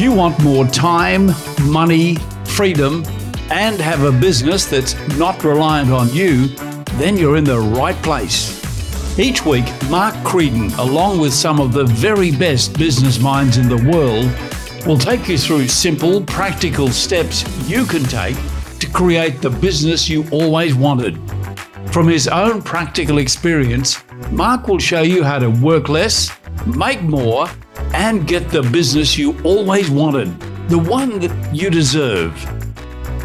you want more time, money, freedom, and have a business that's not reliant on you, then you're in the right place. Each week, Mark Creedon, along with some of the very best business minds in the world, will take you through simple, practical steps you can take to create the business you always wanted. From his own practical experience, Mark will show you how to work less, make more, and get the business you always wanted, the one that you deserve.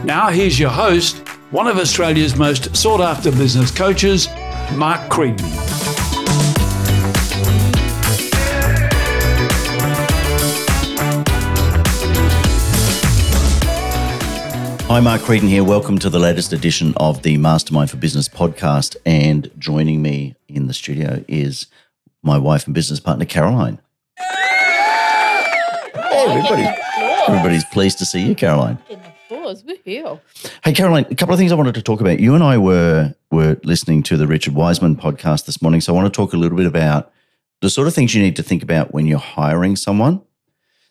Now, here's your host, one of Australia's most sought after business coaches, Mark Creedon. Hi, Mark Creedon here. Welcome to the latest edition of the Mastermind for Business podcast. And joining me in the studio is my wife and business partner, Caroline. Hey, everybody. Everybody's pleased to see you, Caroline. applause. Woohoo. Hey, Caroline, a couple of things I wanted to talk about. You and I were were listening to the Richard Wiseman podcast this morning, so I want to talk a little bit about the sort of things you need to think about when you're hiring someone.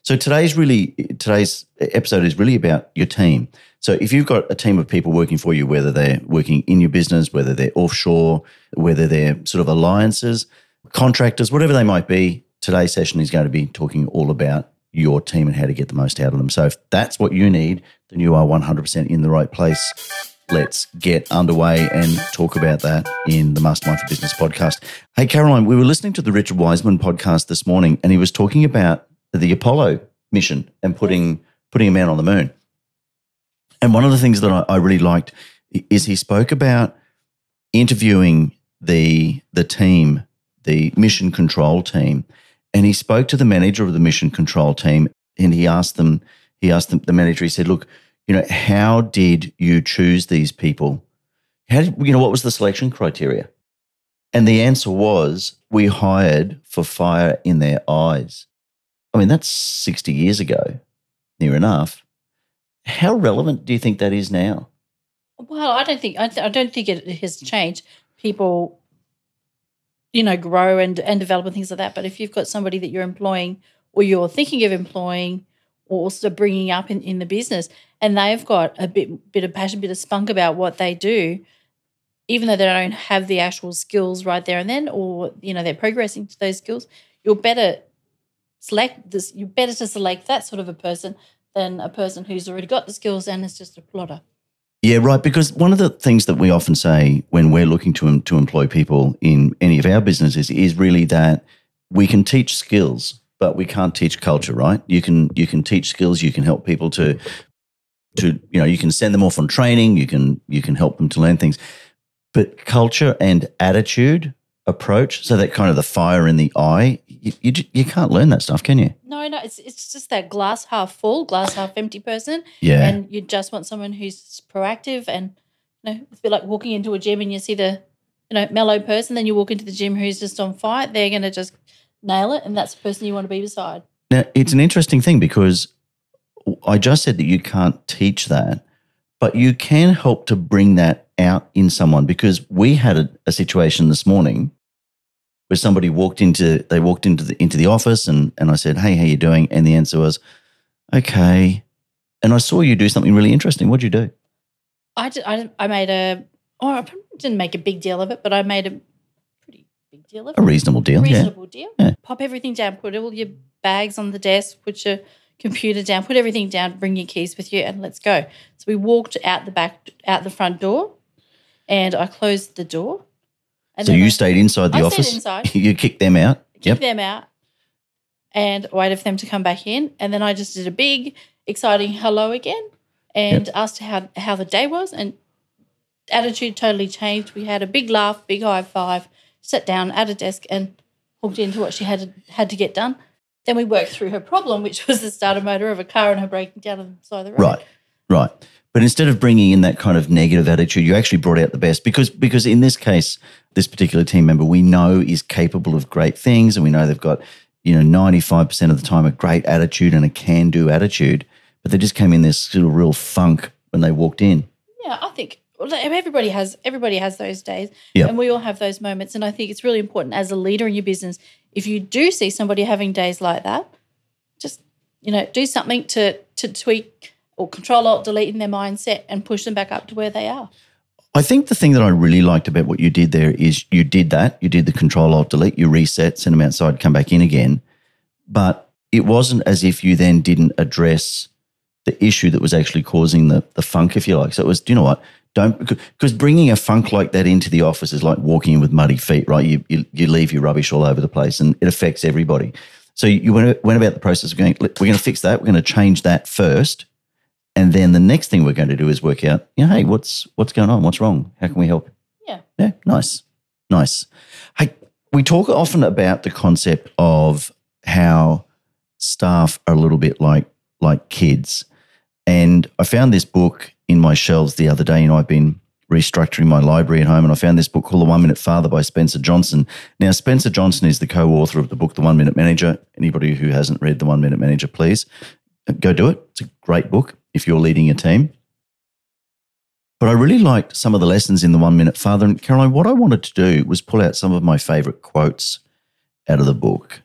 So today's really today's episode is really about your team. So if you've got a team of people working for you, whether they're working in your business, whether they're offshore, whether they're sort of alliances, contractors, whatever they might be, today's session is going to be talking all about your team and how to get the most out of them. So if that's what you need, then you are 100% in the right place. Let's get underway and talk about that in the Mastermind for Business podcast. Hey, Caroline, we were listening to the Richard Wiseman podcast this morning, and he was talking about the Apollo mission and putting putting a man on the moon. And one of the things that I, I really liked is he spoke about interviewing the the team, the mission control team, and he spoke to the manager of the mission control team, and he asked them, he asked them, the manager, he said, "Look, you know, how did you choose these people? How did you know what was the selection criteria?" And the answer was, "We hired for fire in their eyes." I mean, that's sixty years ago, near enough. How relevant do you think that is now? Well, I don't think I, th- I don't think it has changed. People, you know, grow and and develop and things like that. But if you've got somebody that you're employing or you're thinking of employing or also bringing up in, in the business, and they've got a bit bit of passion, bit of spunk about what they do, even though they don't have the actual skills right there and then, or you know, they're progressing to those skills, you're better select this. You're better to select that sort of a person than a person who's already got the skills and is just a plotter. Yeah, right. Because one of the things that we often say when we're looking to to employ people in any of our businesses is really that we can teach skills, but we can't teach culture. Right? You can you can teach skills. You can help people to to you know you can send them off on training. You can you can help them to learn things, but culture and attitude approach. So that kind of the fire in the eye. You you, you can't learn that stuff, can you? No, no, it's it's just that glass half full, glass half empty person. Yeah. And you just want someone who's proactive and you know, it's a bit like walking into a gym and you see the, you know, mellow person, then you walk into the gym who's just on fire, they're gonna just nail it and that's the person you want to be beside. Now, it's an interesting thing because I just said that you can't teach that, but you can help to bring that out in someone because we had a, a situation this morning where somebody walked into they walked into the into the office and and I said, "Hey, how you doing?" And the answer was, "Okay." And I saw you do something really interesting. What'd you do? I, did, I, I made a, oh, I didn't make a big deal of it, but I made a pretty big deal of it. A reasonable deal, A reasonable deal. Yeah. Pop everything down, put all your bags on the desk, put your computer down, put everything down, bring your keys with you, and let's go. So we walked out the back, out the front door, and I closed the door. And So you I stayed inside the I stayed office. inside. you kicked them out. kicked Yep. them out, and waited for them to come back in, and then I just did a big, exciting hello again, and asked how how the day was, and attitude totally changed. We had a big laugh, big high five, sat down at a desk, and hooked into what she had to, had to get done. Then we worked through her problem, which was the starter motor of a car and her breaking down on the side of the road. Right, right. But instead of bringing in that kind of negative attitude, you actually brought out the best because because in this case, this particular team member we know is capable of great things, and we know they've got you know ninety five percent of the time a great attitude and a can do attitude, but they just came in this of real funk when they walked in. Yeah, I think everybody has everybody has those days, Yep. and we all have those moments. And I think it's really important as a leader in your business, if you do see somebody having days like that, just you know, do something to to tweak or control alt delete in their mindset and push them back up to where they are. I think the thing that I really liked about what you did there is you did that. You did the control alt delete, you reset, send them outside, come back in again. But it wasn't as if you then didn't address the issue that was actually causing the, the funk, if you like. So it was, do you know what? Don't because bringing a funk like that into the office is like walking in with muddy feet, right? You, you, you leave your rubbish all over the place, and it affects everybody. So you went, went about the process of going. We're going to fix that. We're going to change that first, and then the next thing we're going to do is work out, you know, hey, what's what's going on? What's wrong? How can we help? Yeah. Yeah. Nice. Nice. Hey, we talk often about the concept of how staff are a little bit like like kids. And I found this book in my shelves the other day. You know, I've been restructuring my library at home, and I found this book called The One Minute Father by Spencer Johnson. Now, Spencer Johnson is the co-author of the book The One Minute Manager. Anybody who hasn't read The One Minute Manager, please go do it. It's a great book if you're leading a team. But I really liked some of the lessons in The One Minute Father. And Caroline, what I wanted to do was pull out some of my favorite quotes out of the book.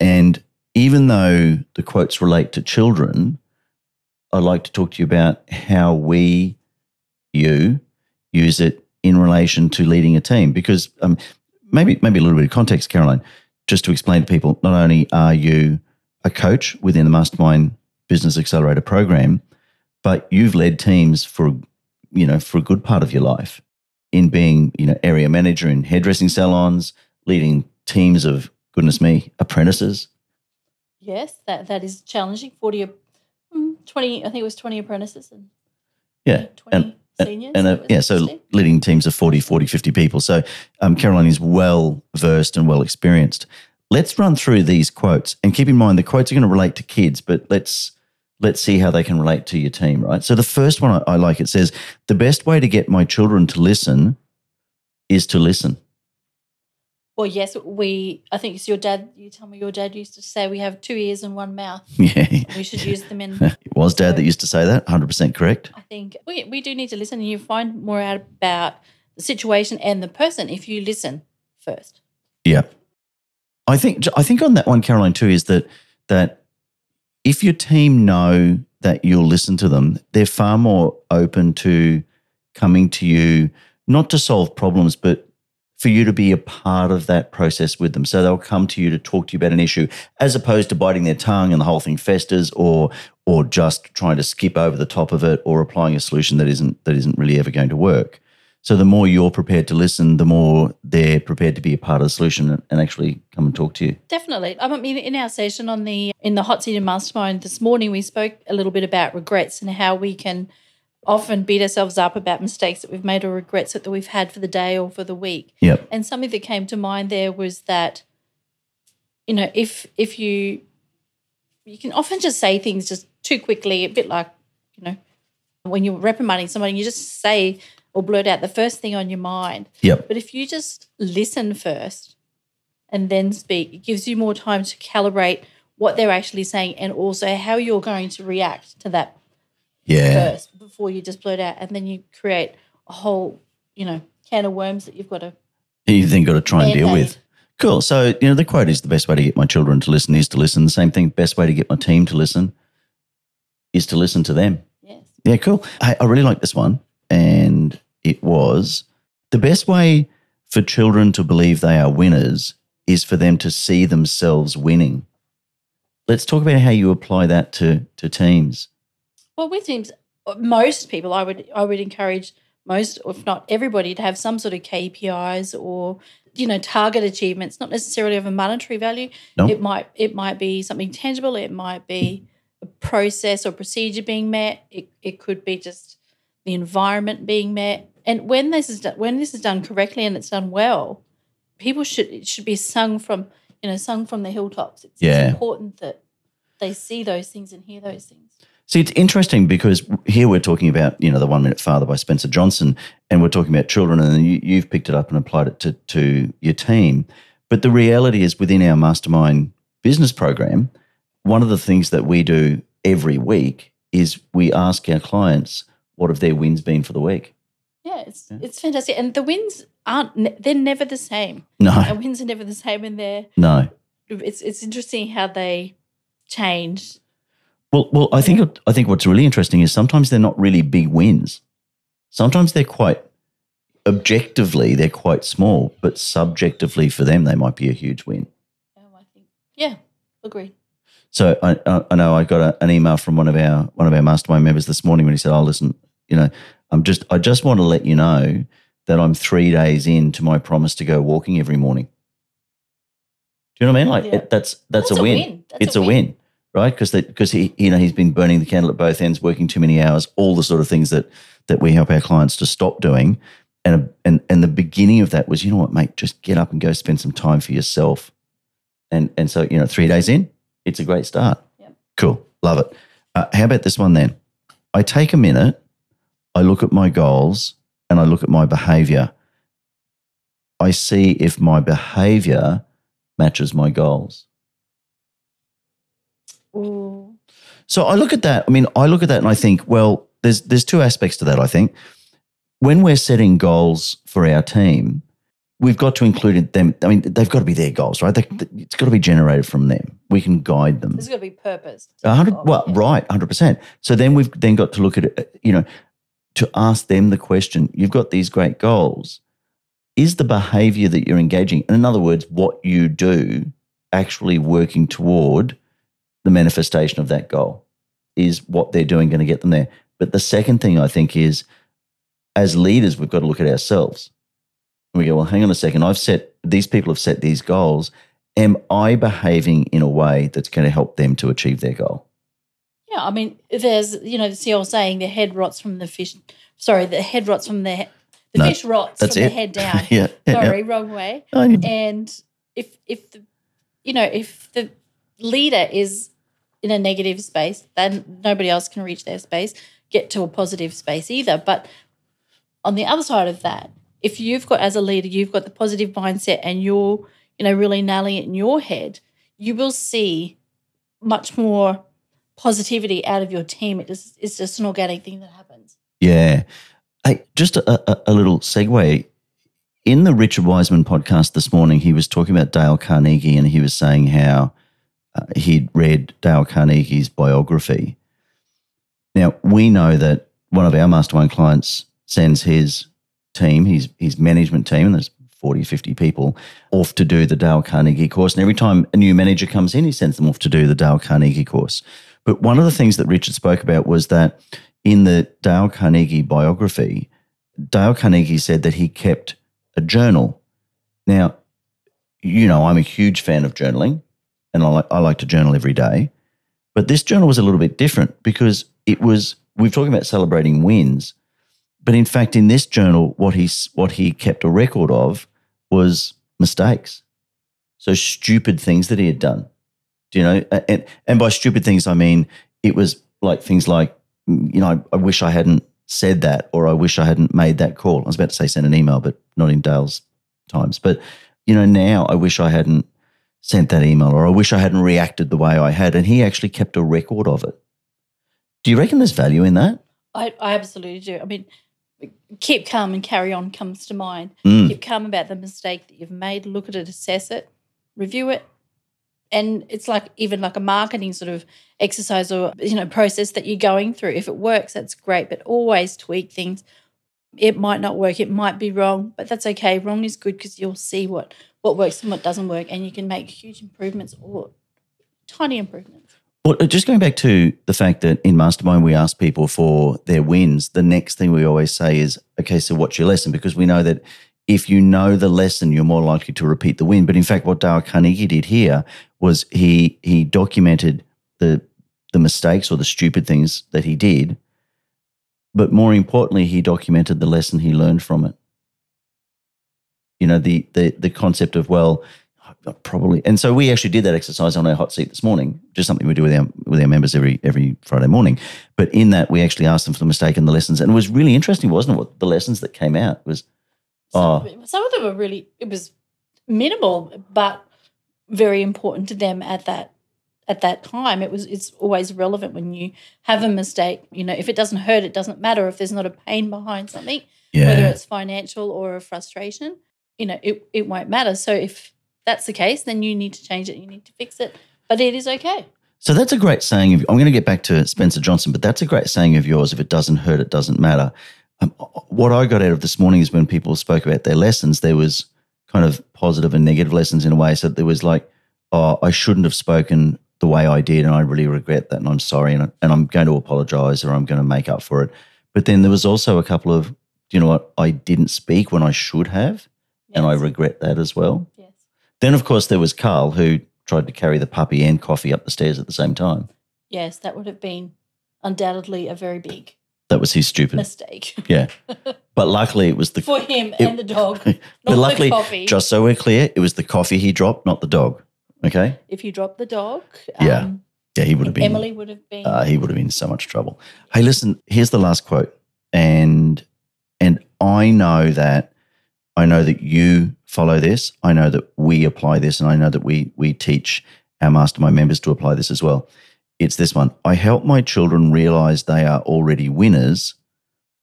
And even though the quotes relate to children, I'd like to talk to you about how we, you, use it in relation to leading a team. Because um, maybe maybe a little bit of context, Caroline, just to explain to people. Not only are you a coach within the Mastermind Business Accelerator program, but you've led teams for you know for a good part of your life in being you know area manager in hairdressing salons, leading teams of goodness me apprentices. Yes, that that is challenging. Forty, mm, twenty. I think it was twenty apprentices and Yeah, twenty seniors. and was yeah, so leading teams of 40, 40, 50 people. So um, Caroline is well versed and well experienced. Let's run through these quotes and keep in mind the quotes are going to relate to kids, but let's let's see how they can relate to your team, right? So the first one I, I like it says the best way to get my children to listen is to listen. Well, yes, we. I think it's your dad. You tell me your dad used to say we have two ears and one mouth. Yeah, We should use them in. it was Dad that used to say that. Hundred percent correct. I think we we do need to listen, and you find more out about the situation and the person if you listen first. Yeah, I think I think on that one, Caroline, too, is that that if your team know that you'll listen to them, they're far more open to coming to you, not to solve problems, but for you to be a part of that process with them. So they'll come to you to talk to you about an issue, as opposed to biting their tongue and the whole thing festers, or or just trying to skip over the top of it, or applying a solution that isn't that isn't really ever going to work. So the more you're prepared to listen, the more they're prepared to be a part of the solution and- actually come and talk to you. Definitely. I mean, in our session on the in the hot seat and mastermind this morning, we spoke a little bit about regrets and how we can often beat ourselves up about mistakes that we've made or regrets that we've had for the day or for the week. Yep. And something that came to mind there was that, you know, if if you you can often just say things just too quickly, a bit like, you know, when you're reprimanding somebody, you just say or blurt out the first thing on your mind. Yep. But if you just listen first and then speak, it gives you more time to calibrate what they're actually saying and also how you're going to react to that Yeah. first before you just blurt out. And then you create a whole, you know, can of worms that you've got to. You've then got to try and deal with. Cool. So, you know, the quote is the best way to get my children to listen is to listen. The same thing, best way to get my team to listen is to listen to them. Yes. Yeah, cool. I, I really like this one. And it was the best way for children to believe they are winners is for them to see themselves winning. Let's talk about how you apply that to, to teams. Well, with teams, most people, I would I would encourage most, if not everybody, to have some sort of KPIs or you know target achievements. Not necessarily of a monetary value. No. It might it might be something tangible. It might be a process or procedure being met. It it could be just the environment being met. And when this is done, when this is done correctly and it's done well, people should it should be sung from you know sung from the hilltops. It's, Yeah. it's important that they see those things and hear those things. See, it's interesting because here we're talking about, you know, the One Minute Father by Spencer Johnson, and we're talking about children, and you, you've picked it up and applied it to, to your team. But the reality is, within our mastermind business program, one of the things that we do every week is we ask our clients what have their wins been for the week. Yeah, it's it's fantastic, and the winds aren't they're never the same. No, Our wins are never the same, and they're no, it's it's interesting how they change Well, well, I think I think what's really interesting is sometimes they're not really big wins. Sometimes they're quite objectively they're quite small, but subjectively for them they might be a huge win. Um, I think, yeah, agree. So I, I I know I got a, an email from one of our one of our mastermind members this morning when he said, "Oh, listen, you know, I'm just I just want to let you know that I'm three days into my promise to go walking every morning." Do you know what I mean? Like Yeah. it, that's that's, That's a a win. win. That's it's a a win. win, right? Because because he you know he's been burning the candle at both ends, working too many hours, all the sort of things that that we help our clients to stop doing. And and and the beginning of that was, you know what, mate, just get up and go spend some time for yourself. And and so you know, three days in, it's a great start. Yep. Cool, love it. Uh, how about this one then? I take a minute, I look at my goals, and I look at my behavior. I see if my behavior matches my goals. Ooh. So I look at that. I mean, I look at that and I think, well, there's there's two aspects to that. I think when we're setting goals for our team, we've got to include them. I mean, they've got to be their goals, right? They, it's got to be generated from them. We can guide them. There's got to be purpose. to A hundred, oh, well, Yeah. right, hundred percent. So then we've then got to look at it, uh, you know, to ask them the question: You've got these great goals. Is the behavior that you're engaging, in other words, what you do, actually working toward the manifestation of that goal? Is what they're doing going to get them there? But the second thing I think is, as leaders, we've got to look at ourselves. And we go, well, hang on a second. I've set these people have set these goals. Am I behaving in a way that's going to help them to achieve their goal? Yeah, I mean, there's you know the old saying, the head rots from the fish. Sorry, the head rots from the the No, fish rots from it. the head down. yeah. yeah, Sorry, wrong way. yeah. And if if the you know if the leader is in a negative space, then nobody else can reach their space, get to a positive space either. But on the other side of that, if you've got as a leader, you've got the positive mindset and you're, you know, really nailing it in your head, you will see much more positivity out of your team. It is, it's just an organic thing that happens. Yeah. Hey, just a, a, a little segue. In the Richard Wiseman podcast this morning, he was talking about Dale Carnegie and he was saying how uh, he'd read Dale Carnegie's biography. Now, we know that one of our mastermind clients sends his team, his, his management team, and there's 40, 50 people, off to do the Dale Carnegie course. And every time a new manager comes in, he sends them off to do the Dale Carnegie course. But one of the things that Richard spoke about was that in the Dale Carnegie biography, Dale Carnegie said that he kept a journal. Now, you know, I'm a huge fan of journaling and I like, I like to journal every day. But this journal was a little bit different because it was, we're talking about celebrating wins. But in fact, in this journal, what he, what he kept a record of was mistakes. So stupid things that he had done. You know? And, and by stupid things, I mean, it was like things like, you know, I, I wish I hadn't said that or I wish I hadn't made that call. I was about to say send an email, but not in Dale's times. But, you know, now I wish I hadn't sent that email or I wish I hadn't reacted the way I had. And he actually kept a record of it. Do you reckon there's value in that? I, I absolutely do. I mean, keep calm and carry on comes to mind. Mm. Keep calm about the mistake that you've made. Look at it, assess it, review it, and it's like even like a marketing sort of exercise or you know process that you're going through. If it works, that's great, but always tweak things. It might not work. It might be wrong, but that's okay. Wrong is good because you'll see what what works and what doesn't work, and you can make huge improvements or tiny improvements. Well, uh, just going back to the fact that in Mastermind we ask people for their wins, the next thing we always say is, okay, so what's your lesson? Because we know that if you know the lesson, you're more likely to repeat the win. But in fact, what Dale Carnegie did here was he he documented the the mistakes or the stupid things that he did, but more importantly, he documented the lesson he learned from it. You know, the the the concept of well, probably and so we actually did that exercise on our hot seat this morning just something we do with our with our members every every friday morning but in that we actually asked them for the mistake and the lessons and it was really interesting wasn't it what the lessons that came out was oh Some, some of them were really it was minimal but very important to them at that at that time it was it's always relevant when you have a mistake you know if it doesn't hurt it doesn't matter if there's not a pain behind something whether it's financial or a frustration you know it, it won't matter so if that's the case then you need to change it you need to fix it but it is okay So that's a great saying. Of, I'm going to get back to Spencer Johnson, but that's a great saying of yours. If it doesn't hurt, it doesn't matter. Um, what I got out of this morning is when people spoke about their lessons, there was kind of positive and negative lessons in a way. So there was like, oh, I shouldn't have spoken the way I did, and I really regret that, and I'm sorry, and, and I'm going to apologize or I'm going to make up for it. But then there was also a couple of, you know what, I didn't speak when I should have, and I regret that as well. Yes. Then, of course, there was Carl who tried to carry the puppy and coffee up the stairs at the same time. Yes, that would have been undoubtedly a very big That was his stupid. mistake Yeah. But luckily, it was the. for him It- and the dog. but Not luckily, the coffee. just so we're clear, it was the coffee he dropped, not the dog. Okay. if you dropped the dog, Yeah. um, Yeah, he would have been. Emily would have been. uh, he would have been in so much trouble. Hey, listen, here's the last quote, and and I know that I know that you follow this. I know that we apply this, and I know that we we teach our mastermind members to apply this as well. It's this one. I help my children realize they are already winners.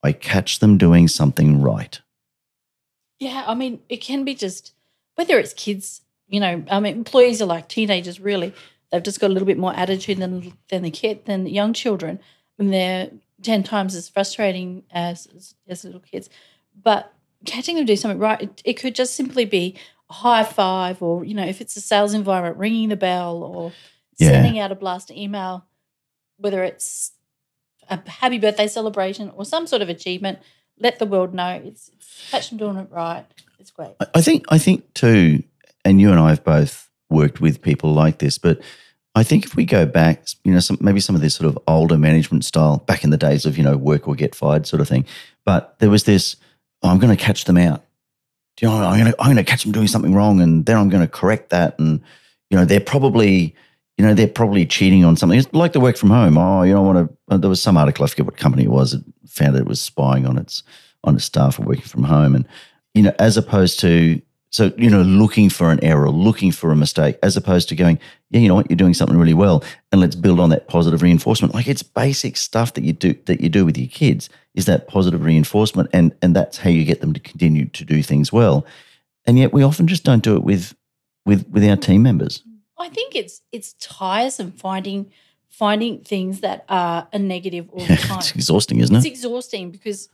I catch them doing something right. Yeah, I mean, it can be just whether it's kids, you know, I mean, employees are like teenagers. Really, they've just got a little bit more attitude than than the kid than the young children, and they're ten times as frustrating as as, as little kids. But catching them do something right, it, it could just simply be a high five, or you know, if it's a sales environment, ringing the bell, or Yeah. sending out a blast email, whether it's a happy birthday celebration or some sort of achievement. Let the world know it's, it's catch them doing it right. It's great. I- I think I think too, and you and I have both worked with people like this, but I think if we go back, you know, some, maybe some of this sort of older management style back in the days of you know work or get fired sort of thing, but there was this: oh, I'm going to catch them out. Do you know, I'm going to I'm going to catch them doing something wrong, and then I'm going to correct that, and you know, they're probably. You know, they're probably cheating on something. It's like the work from home. Oh, you don't want to. There was some article, I forget what company it was, that found that it was spying on its on its staff or working from home. And you know, as opposed to so you know, looking for an error, looking for a mistake, as opposed to going, yeah, you know what, you're doing something really well, and let's build on that positive reinforcement. Like it's basic stuff that you do that you do with your kids is that positive reinforcement, and and that's how you get them to continue to do things well. And yet, we often just don't do it with with with our team members. I think it's it's tiresome finding finding things that are a negative all the time. it's exhausting, isn't it? it's exhausting because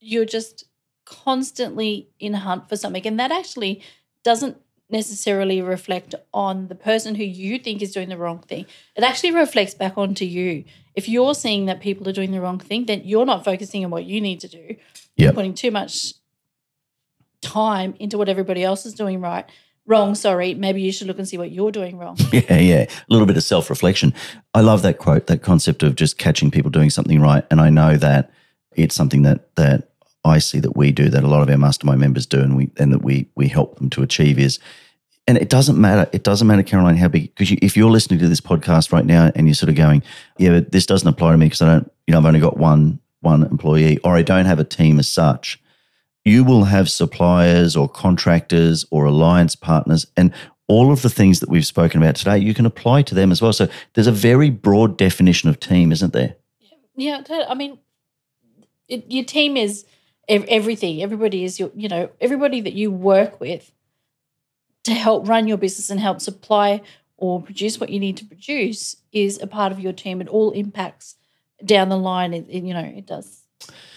you're just constantly in a hunt for something, and that actually doesn't necessarily reflect on the person who you think is doing the wrong thing. It actually reflects back onto you. If you're seeing that people are doing the wrong thing, then you're not focusing on what you need to do. You're putting too much time into what everybody else is doing right. Wrong, sorry. Maybe you should look and see what you're doing wrong. Yeah, yeah. A little bit of self reflection. I love that quote, that concept of just catching people doing something right. And I know that it's something that that I see that we do, that a lot of our mastermind members do, and we and that we we help them to achieve is. And it doesn't matter. It doesn't matter, Caroline, how big. Because you, if you're listening to this podcast right now and you're sort of going, "Yeah, but this doesn't apply to me because I don't, you know, I've only got one one employee, or I don't have a team as such," you will have suppliers or contractors or alliance partners and all of the things that we've spoken about today you can apply to them as well so there's a very broad definition of team isn't there Yeah, i mean, it, your team is everything. Everybody is your, you know, everybody that you work with to help run your business and help supply or produce what you need to produce is a part of your team. It all impacts down the line. It, it- you know, it does.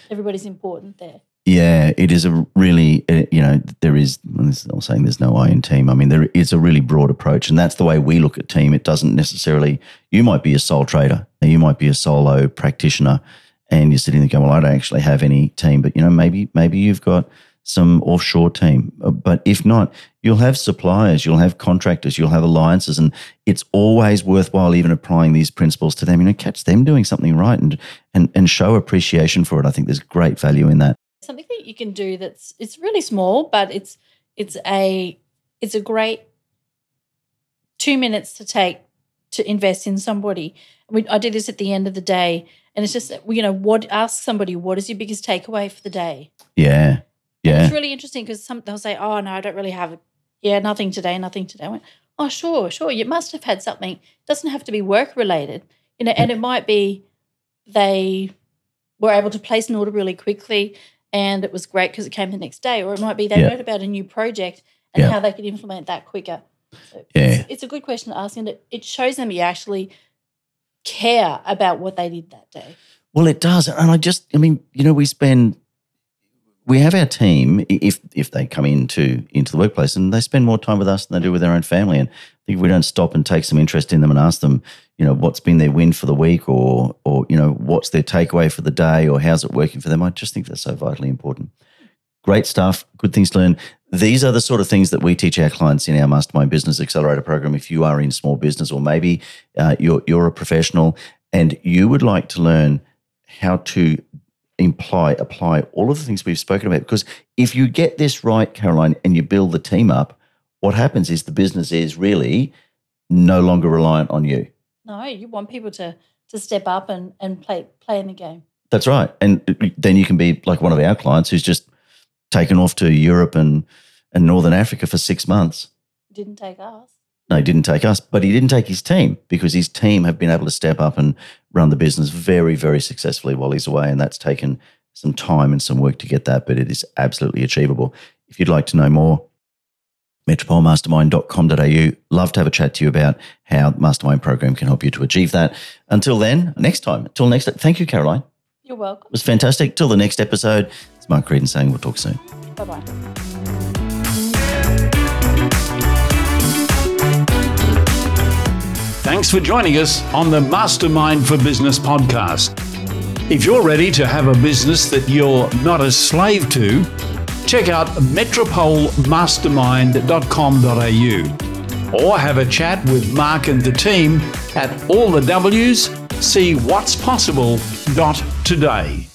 Everybody's important there. Yeah it is a really uh, you know there is I'm saying there's no i in team. I mean there is a really broad approach and that's the way we look at team. It doesn't necessarily you might be a sole trader you might be a solo practitioner and you're sitting there going well i don't actually have any team but you know maybe maybe you've got some offshore team. Uh, but if not you'll have suppliers you'll have contractors you'll have alliances and it's always worthwhile even applying these principles to them. You know catch them doing something right and and and show appreciation for it. I think there's great value in that Something that you can do that's it's really small, but it's it's a it's a great two minutes to take to invest in somebody. We, I do this at the end of the day, and it's just you know what ask somebody what is your biggest takeaway for the day. yeah yeah It's really interesting because some they'll say, "Oh no, I don't really have. Yeah, nothing today, nothing today." I went, "Oh sure, sure. You must have had something. It doesn't have to be work related, you know. And it might be they were able to place an order really quickly, and it was great because it came the next day. Or it might be they Yeah. heard about a new project and Yeah. how they could implement that quicker. So Yeah. it's, it's a good question to ask, and it, it shows them you actually care about what they did that day. Well, it does, and I just, I mean, you know, we spend, we have our team if if they come into into the workplace and they spend more time with us than they do with their own family, and I think if we don't stop and take some interest in them and ask them, you know, what's been their win for the week, or or you know, what's their takeaway for the day, or how's it working for them, I just think that's so vitally important. Great stuff, good things to learn. These are the sort of things that we teach our clients in our Mastermind Business Accelerator program. If you are in small business, or maybe uh, you're you're a professional and you would like to learn how to imply, apply all of the things we've spoken about. Because if you get this right, Caroline, and you build the team up, what happens is the business is really no longer reliant on you. No, you want people to to step up and and play play in the game. That's right. And then you can be like one of our clients who's just taken off to Europe and, and Northern Africa for six months. Didn't take us. No, he didn't take us, but he didn't take his team because his team have been able to step up and run the business very, very successfully while he's away. And that's taken some time and some work to get that, but it is absolutely achievable. If you'd like to know more, metropolemastermind.com.au. Love to have a chat to you about how Mastermind program can help you to achieve that. Until then, next time, until next, thank you, Caroline. You're welcome. It was fantastic. Till the next episode, it's Mark Creedon saying we'll talk soon. Bye bye. Thanks for joining us on the Mastermind for Business podcast. If you're ready to have a business that you're not a slave to, check out metropolemastermind.com.au or have a chat with Mark and the team at all the W's, see what's possible today.